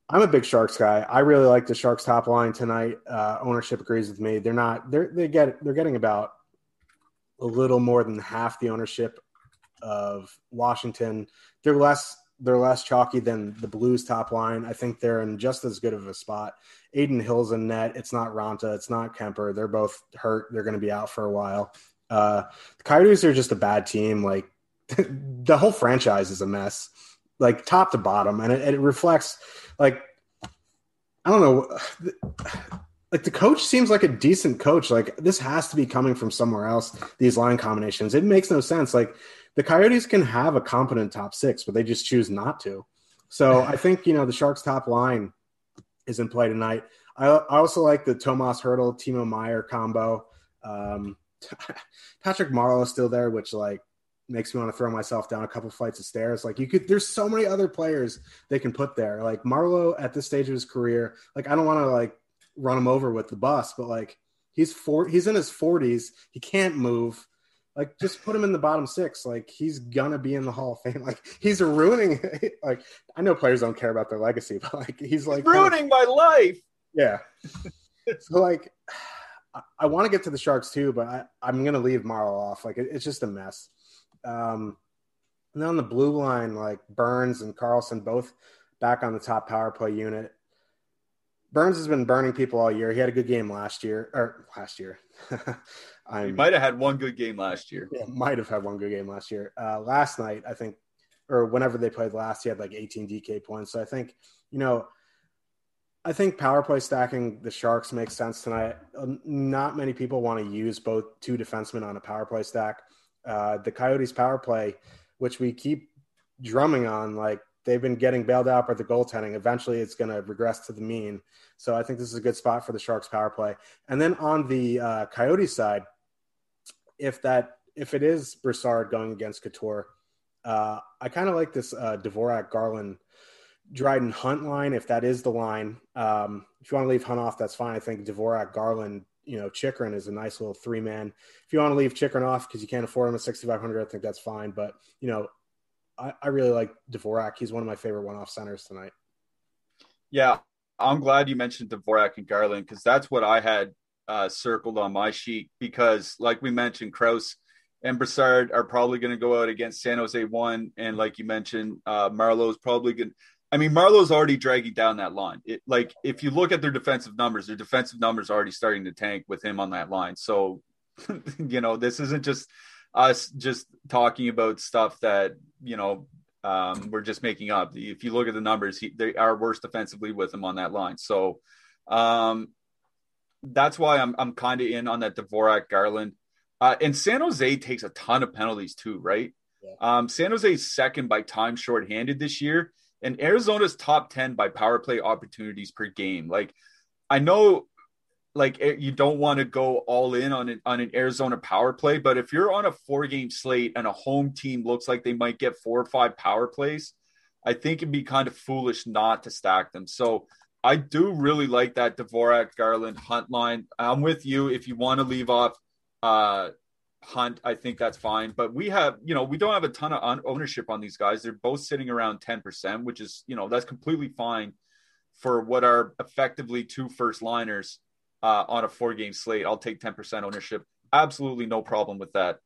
I'm a big sharks guy. I really like the sharks top line tonight. Uh, ownership agrees with me. They're not they're they get they're getting about a little more than half the ownership of Washington. They're less they're less chalky than the Blues top line. I think they're in just as good of a spot. Adin Hill's in net. It's not Raanta. It's not Kuemper. They're both hurt. They're going to be out for a while. Uh, the Coyotes are just a bad team. Like the whole franchise is a mess, like top to bottom, and it, it reflects. Like I don't know. Like the coach seems like a decent coach. Like this has to be coming from somewhere else. These line combinations. It makes no sense. Like the Coyotes can have a competent top six, but they just choose not to. So I think you know the Sharks' top line is in play tonight. I, I also like the Tomas Hertl Timo Meier combo. Um, Patrick is still there, which like makes me want to throw myself down a couple flights of stairs. Like you could, there's so many other players they can put there. Like Marleau at this stage of his career, like I don't want to like run him over with the bus, but like he's four, he's in his 40s. He can't move. Like, just put him in the bottom six. Like, he's gonna be in the Hall of Fame. Like, he's ruining. Like, I know players don't care about their legacy, but like, he's like ruining my life. Yeah. so like, I, I want to get to the Sharks too, but I, I'm gonna leave Marleau off. Like, it, it's just a mess. Um, and then on the blue line, like Burns and Karlsson both back on the top power play unit. Burns has been burning people all year. He had a good game last year, or last year. I might have had one good game last year. Yeah, might have had one good game last year. Uh, last night, I think, or whenever they played last, he had like 18 DK points. So I think, you know, I think power play stacking the Sharks makes sense tonight. Not many people want to use both two defensemen on a power play stack. Uh, the Coyotes power play, which we keep drumming on, like they've been getting bailed out by the goaltending. Eventually, it's going to regress to the mean. So I think this is a good spot for the Sharks power play. And then on the uh, Coyote side, if that if it is Brassard going against Couture, uh, I kind of like this uh, Dvorak Garland Dryden Hunt line, if that is the line. Um, if you want to leave Hunt off, that's fine. I think Dvorak, Garland, you know, Chychrun is a nice little three man. If you want to leave Chychrun off because you can't afford him at 6,500, I think that's fine. But, you know, I, I really like Dvorak. He's one of my favorite one off centers tonight. Yeah. I'm glad you mentioned Dvorak and Garland because that's what I had uh, circled on my sheet because, like we mentioned, Crouse and Brassard are probably going to go out against San Jose one, and like you mentioned, uh, Marleau's probably going. I mean, Marleau's already dragging down that line. It, like, if you look at their defensive numbers, their defensive numbers are already starting to tank with him on that line. So, you know, this isn't just us just talking about stuff that you know um, we're just making up. If you look at the numbers, he, they are worse defensively with him on that line. So, um, that's why I'm I'm kind of in on that Dvorak Garland. Uh, and San Jose takes a ton of penalties too, right? Yeah. Um, San Jose's second by time shorthanded this year, and Arizona's top 10 by power play opportunities per game. Like, I know like eh, you don't want to go all in on an, on an Arizona power play, but if you're on a four game slate and a home team looks like they might get four or five power plays, I think it'd be kind of foolish not to stack them. So I do really like that Dvorak Garland Hunt line. I'm with you. If you want to leave off uh, Hunt, I think that's fine. But we have, you know, we don't have a ton of ownership on these guys. They're both sitting around 10%, which is, you know, that's completely fine for what are effectively two first liners uh, on a four game slate. I'll take 10% ownership. Absolutely no problem with that.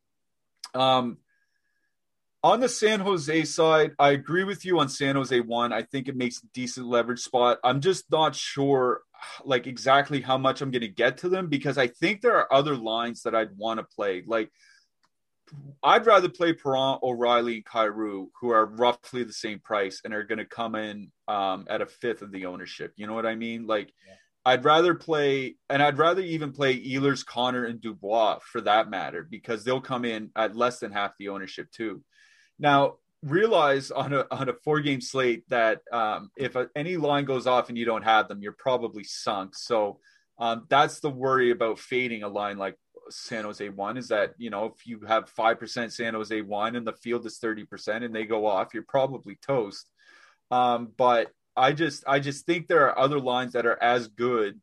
Um, on the San Jose side, I agree with you on San Jose one. I think it makes decent leverage spot. I'm just not sure like exactly how much I'm going to get to them because I think there are other lines that I'd want to play. Like I'd rather play Perron, O'Reilly, and Kyrou, who are roughly the same price and are going to come in um, at a fifth of the ownership. You know what I mean? Like yeah. I'd rather play, and I'd rather even play Ehlers, Connor, and Dubois for that matter because they'll come in at less than half the ownership too. Now, realize on a on a four game slate that um, if a, any line goes off and you don't have them, you're probably sunk. So um, that's the worry about fading a line like San Jose one is that you know if you have five percent San Jose one and the field is thirty percent and they go off, you're probably toast. Um, but I just I just think there are other lines that are as good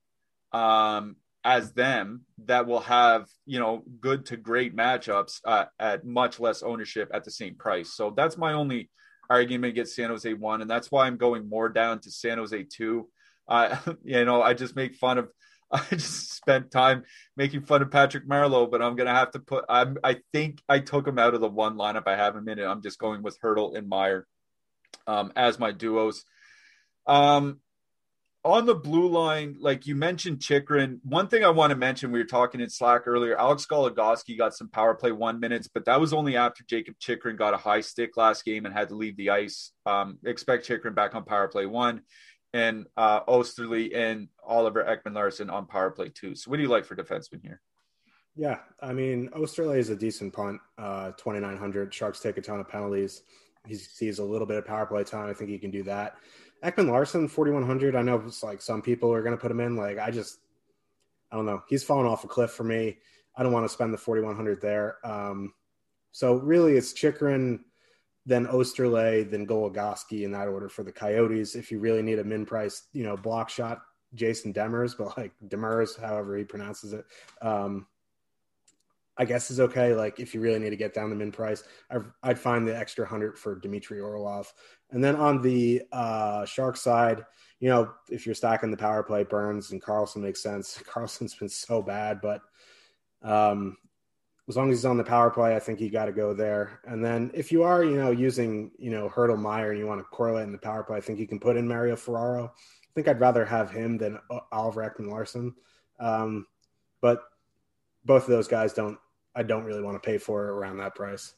um, as them that will have you know good to great matchups uh, at much less ownership at the same price. So that's my only argument against San Jose one, and that's why I'm going more down to San Jose two. Uh, you know, I just make fun of. I just spent time making fun of Patrick Marleau, but I'm gonna have to put. I'm. I think I took him out of the one lineup I have him in, and I'm just going with Hertl and Meier um, as my duos. Um, on the blue line, like you mentioned Chychrun, one thing I want to mention, we were talking in Slack earlier, Alex Goligoski got some power play one minutes, but that was only after Jacob Chychrun got a high stick last game and had to leave the ice. Um, expect Chychrun back on power play one and uh, Oesterle and Oliver Ekman Larsson on power play two. So what do you like for defensemen here? Yeah, I mean, Oesterle is a decent punt, uh, 2,900. Sharks take a ton of penalties. He sees a little bit of power play time. I think he can do that. Ekman Larsson, 4,100. I know it's like some people are going to put him in. Like, I just, I don't know. He's fallen off a cliff for me. I don't want to spend the 4,100 there. Um, so really, it's Chychrun, then Oesterle, then Goligoski in that order for the Coyotes. If you really need a min price, you know, block shot, Jason Demers, but like Demers, however he pronounces it. Um, I guess is okay. Like if you really need to get down the min price, i would find the extra hundred for Dmitry Orlov. And then on the uh, Shark side, you know, if you're stacking the power play, Burns and Karlsson makes sense. Karlsson's been so bad, but um, as long as he's on the power play, I think you got to go there. And then if you are, you know, using, you know, Hertl Meier and you want to correlate in the power play, I think you can put in Mario Ferraro. I think I'd rather have him than Oliver Ekman Larsson. Um, but both of those guys don't, I don't really want to pay for around that price.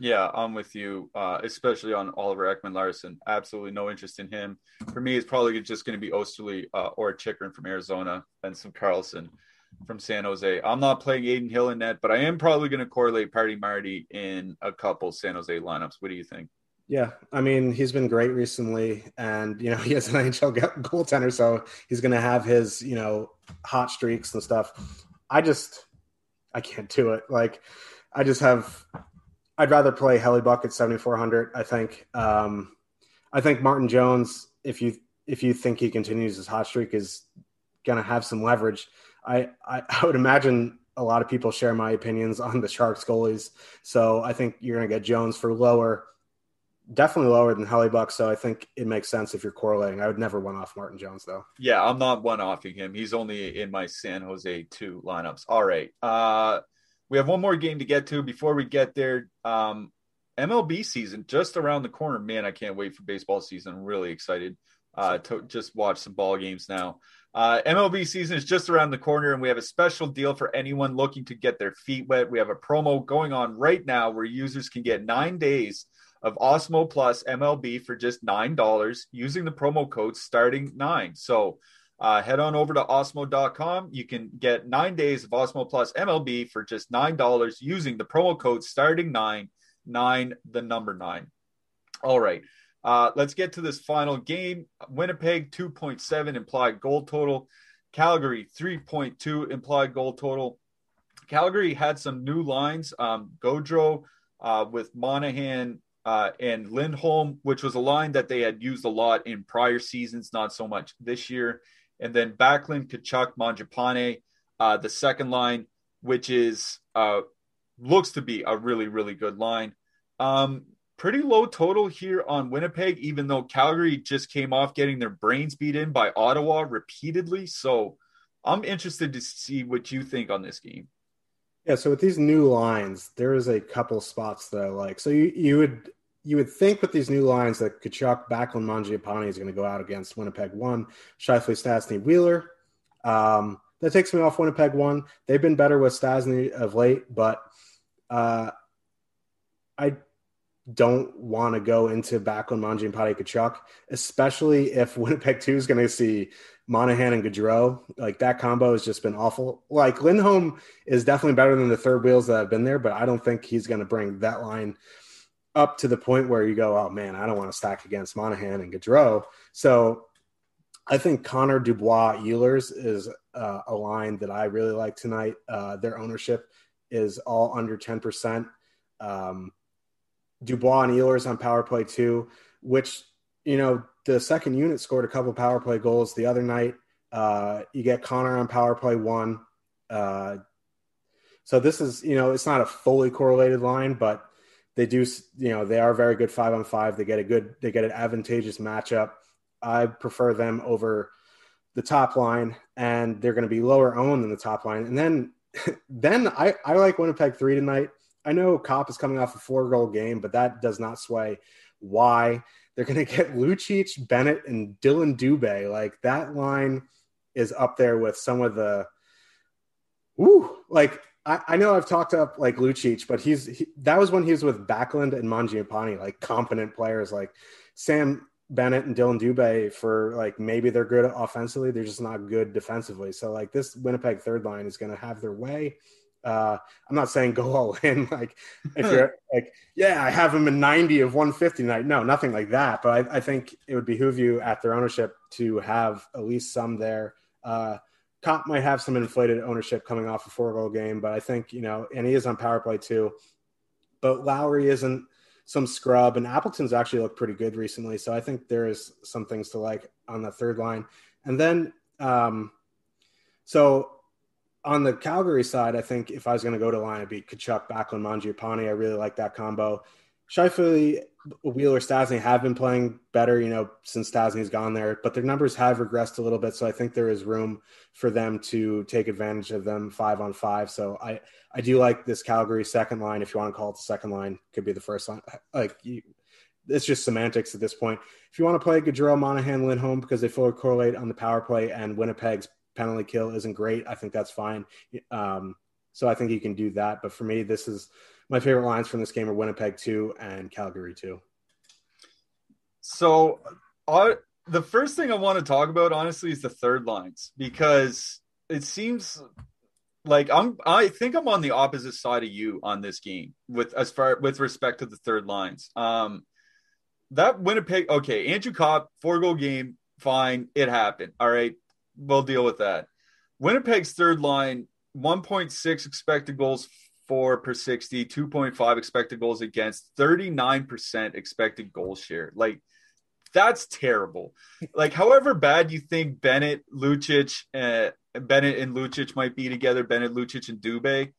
Yeah, I'm with you, uh, especially on Oliver Ekman Larsson. Absolutely no interest in him. For me, it's probably just going to be Oesterle uh, or Chychrun from Arizona and some Karlsson from San Jose. I'm not playing Adin Hill in net, but I am probably going to correlate Party Marty in a couple San Jose lineups. What do you think? Yeah, I mean he's been great recently, and you know he has an NHL goaltender, so he's going to have his you know hot streaks and stuff. I just I can't do it. Like I just have. I'd rather play Hellebuyck at 7400. I think. Um, I think Martin Jones, if you if you think he continues his hot streak, is going to have some leverage. I, I, I would imagine a lot of people share my opinions on the Sharks goalies. So I think you're going to get Jones for lower, definitely lower than Hellebuyck. So I think it makes sense if you're correlating. I would never one off Martin Jones though. Yeah, I'm not one offing him. He's only in my San Jose two lineups. All right. Uh, we have one more game to get to before we get there. Um, MLB season just around the corner. Man, I can't wait for baseball season. I'm really excited uh, to just watch some ball games now. Uh, MLB season is just around the corner, and we have a special deal for anyone looking to get their feet wet. We have a promo going on right now where users can get nine days of Awesemo Plus MLB for just $9 using the promo code starting nine. So uh, head on over to awesemo.com. You can get nine days of Awesemo Plus MLB for just $9 using the promo code starting nine, nine, the number nine. All right. Uh, let's get to this final game. Winnipeg 2.7 implied goal total. Calgary 3.2 implied goal total. Calgary had some new lines. Um, Gaudreau uh, with Monahan uh, and Lindholm, which was a line that they had used a lot in prior seasons, not so much this year. And then Backlund, Tkachuk, Mangiapane, uh, the second line, which is uh, looks to be a really, really good line. Um, pretty low total here on Winnipeg, even though Calgary just came off getting their brains beat in by Ottawa repeatedly. So I'm interested to see what you think on this game. Yeah, so with these new lines, there is a couple spots that I like. So you, you would you would think with these new lines that Tkachuk, Backlund, Mangiapane is going to go out against Winnipeg one, Scheifele, Stastny, Wheeler. Um, that takes me off Winnipeg one. They've been better with Stastny of late, but uh, I don't want to go into Backlund, Paddy Tkachuk, especially if Winnipeg 2 is going to see Monahan and Gaudreau. Like that combo has just been awful. Like Lindholm is definitely better than the third wheels that have been there, but I don't think he's going to bring that line up to the point where you go, oh man, I don't want to stack against Monahan and Gaudreau. So I think Connor Dubois Ehlers is uh, a line that I really like tonight. Uh, their ownership is all under 10%. Um, Dubois and Ehlers on power play two, which you know the second unit scored a couple power play goals the other night. Uh, you get Connor on power play one. Uh, so this is you know it's not a fully correlated line, but they do you know they are very good five on five. They get a good they get an advantageous matchup. I prefer them over the top line, and they're going to be lower owned than the top line. And then then I I like Winnipeg three tonight. I know Copp is coming off a four goal game, but that does not sway why they're going to get Lucic, Bennett, and dylan Dubé. Like that line is up there with some of the, woo, like I, I know I've talked up like Lucic, but he's he, that was when he was with Backlund and Mangiapane, like competent players like Sam Bennett and Dylan Dubé for like maybe they're good offensively, they're just not good defensively. So like this Winnipeg third line is going to have their way. Uh, I'm not saying go all in. Like if you're like, yeah, I have them in 90 of 150 night. No, nothing like that. But I, I, think it would behoove you at their ownership to have at least some there. Uh, Copp might have some inflated ownership coming off a four goal game, but I think you know, and he is on power play too. But Lowry isn't some scrub, and Appleton's actually looked pretty good recently. So I think there is some things to like on the third line. And then, um, so on the Calgary side, I think if I was going to go to line, it'd be Tkachuk, Backlund, Mangiapane. I really like that combo. Scheifele Wheeler Stastny have been playing better, you know, since Stastny's gone there, but their numbers have regressed a little bit. So I think there is room for them to take advantage of them five on five. So I, I do like this Calgary second line. If you want to call it the second line, could be the first line. Like you, it's just semantics at this point. If you want to play Gaudreau, Monahan, Lindholm because they fully correlate on the power play and Winnipeg's penalty kill isn't great, I think that's fine. Um, so I think you can do that. But for me, this is my favorite lines from this game are Winnipeg two and Calgary two. So, uh, the first thing I want to talk about, honestly, is the third lines because it seems like I'm. I think I'm on the opposite side of you on this game with as far with respect to the third lines. Um, that Winnipeg, okay, Andrew Copp four goal game, fine, it happened. All right, we'll deal with that. Winnipeg's third line, 1.6 expected goals for per 60, 2.5 expected goals against, 39% expected goal share. Like that's terrible. Like, however bad you think Bennett, Lucic, uh, Bennett and Lucic might be together, Bennett, Lucic, and Dubé,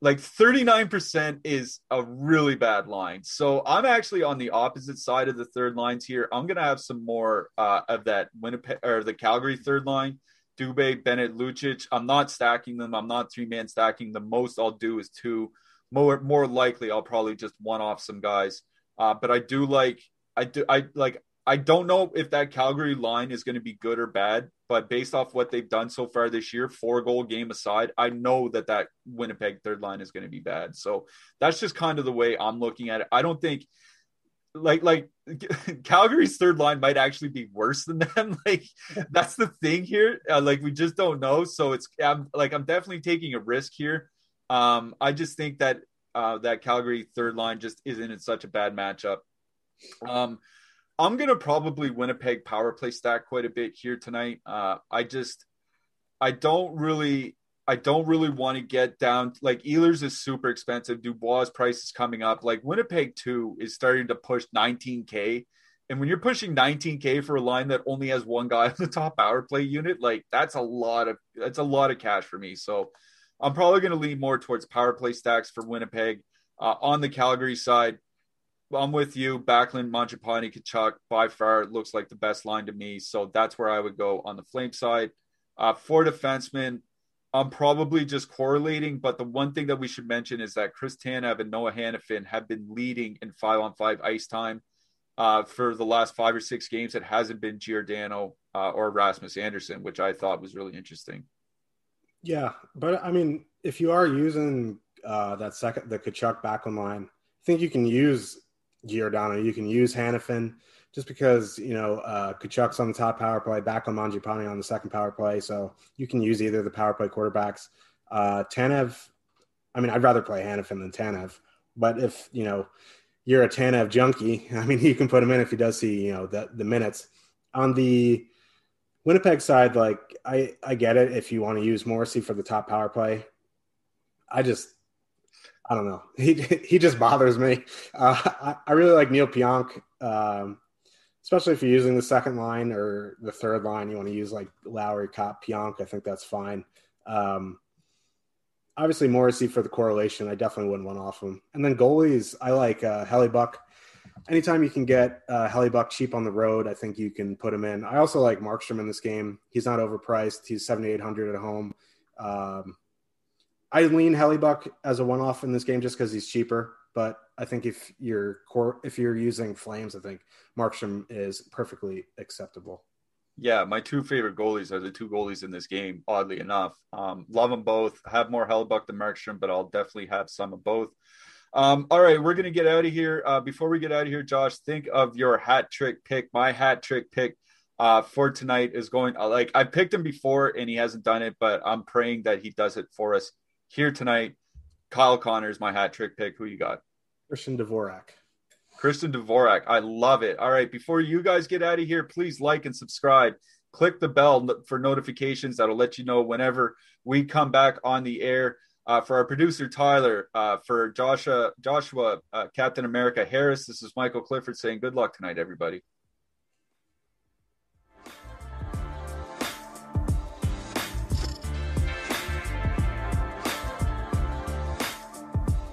like 39% is a really bad line. So I'm actually on the opposite side of the third lines here. I'm going to have some more uh, of that Winnipeg or the Calgary third line. Dubé, Bennett, Lucic. I'm not stacking them. I'm not three man stacking. The most I'll do is two. More more likely, I'll probably just one off some guys. Uh, but I do like I do I like I don't know if that Calgary line is going to be good or bad, but based off what they've done so far this year, four goal game aside, I know that that Winnipeg third line is going to be bad. So that's just kind of the way I'm looking at it. I don't think like like Calgary's third line might actually be worse than them. Like that's the thing here. Uh, like we just don't know. So it's I'm like I'm definitely taking a risk here. Um, I just think that uh, that Calgary third line just isn't in such a bad matchup. Um, I'm gonna probably Winnipeg power play stack quite a bit here tonight. Uh, I just I don't really I don't really want to get down like Ehlers is super expensive. Dubois price is coming up. Like Winnipeg two is starting to push 19k, and when you're pushing 19k for a line that only has one guy on the top power play unit, like that's a lot of that's a lot of cash for me. So I'm probably going to lean more towards power play stacks for Winnipeg. Uh, on the Calgary side, I'm with you. Backlund, Mangiapane, Tkachuk by far looks like the best line to me. So that's where I would go on the flame side. Uh, for defensemen, I'm probably just correlating, but the one thing that we should mention is that Chris Tanev and Noah Hanifin have been leading in five on five ice time uh, for the last five or six games. It hasn't been Giordano uh, or Rasmus Andersson, which I thought was really interesting. Yeah, but I mean, if you are using uh, that second, the Tkachuk Backlund line, I think you can use Giordano, you can use Hanifin just because you know uh, Tkachuk's on the top power play, Backlund Mangiapane on the second power play, so you can use either the power play quarterbacks. Uh, Tanev, I mean, I'd rather play Hanifin than Tanev, but if you know you're a Tanev junkie, I mean, you can put him in if he does see you know the the minutes. On the Winnipeg side, like I I get it if you want to use Morrissey for the top power play. I just I don't know. He he just bothers me. Uh, I, I really like Neal Pionk. Um, especially if you're using the second line or the third line, you want to use like Lowry, Copp, Pionk. I think that's fine. Um, obviously, Morrissey for the correlation, I definitely wouldn't want off him. And then goalies, I like uh, Hellebuyck. Anytime you can get uh, Hellebuyck cheap on the road, I think you can put him in. I also like Markstrom in this game. He's not overpriced. He's 7,800 at home. Um, I lean Hellebuyck as a one-off in this game just because he's cheaper. But I think if you're core, if you're using Flames, I think Markstrom is perfectly acceptable. Yeah, my two favorite goalies are the two goalies in this game. Oddly enough, um, love them both. Have more Hellebuyck than Markstrom, but I'll definitely have some of both. Um, all right, we're gonna get out of here. Uh, before we get out of here, Josh, think of your hat trick pick. My hat trick pick uh, for tonight is going. Uh, like I picked him before and he hasn't done it, but I'm praying that he does it for us here tonight. Kyle Connors, my hat trick pick. Who you got? Christian Dvorak. Christian Dvorak. I love it. All right. Before you guys get out of here, please like and subscribe. Click the bell for notifications. That'll let you know whenever we come back on the air. Uh, for our producer Tyler, uh, for Joshua, Joshua, uh, Captain America Harris, this is Michael Clifford saying good luck tonight, everybody.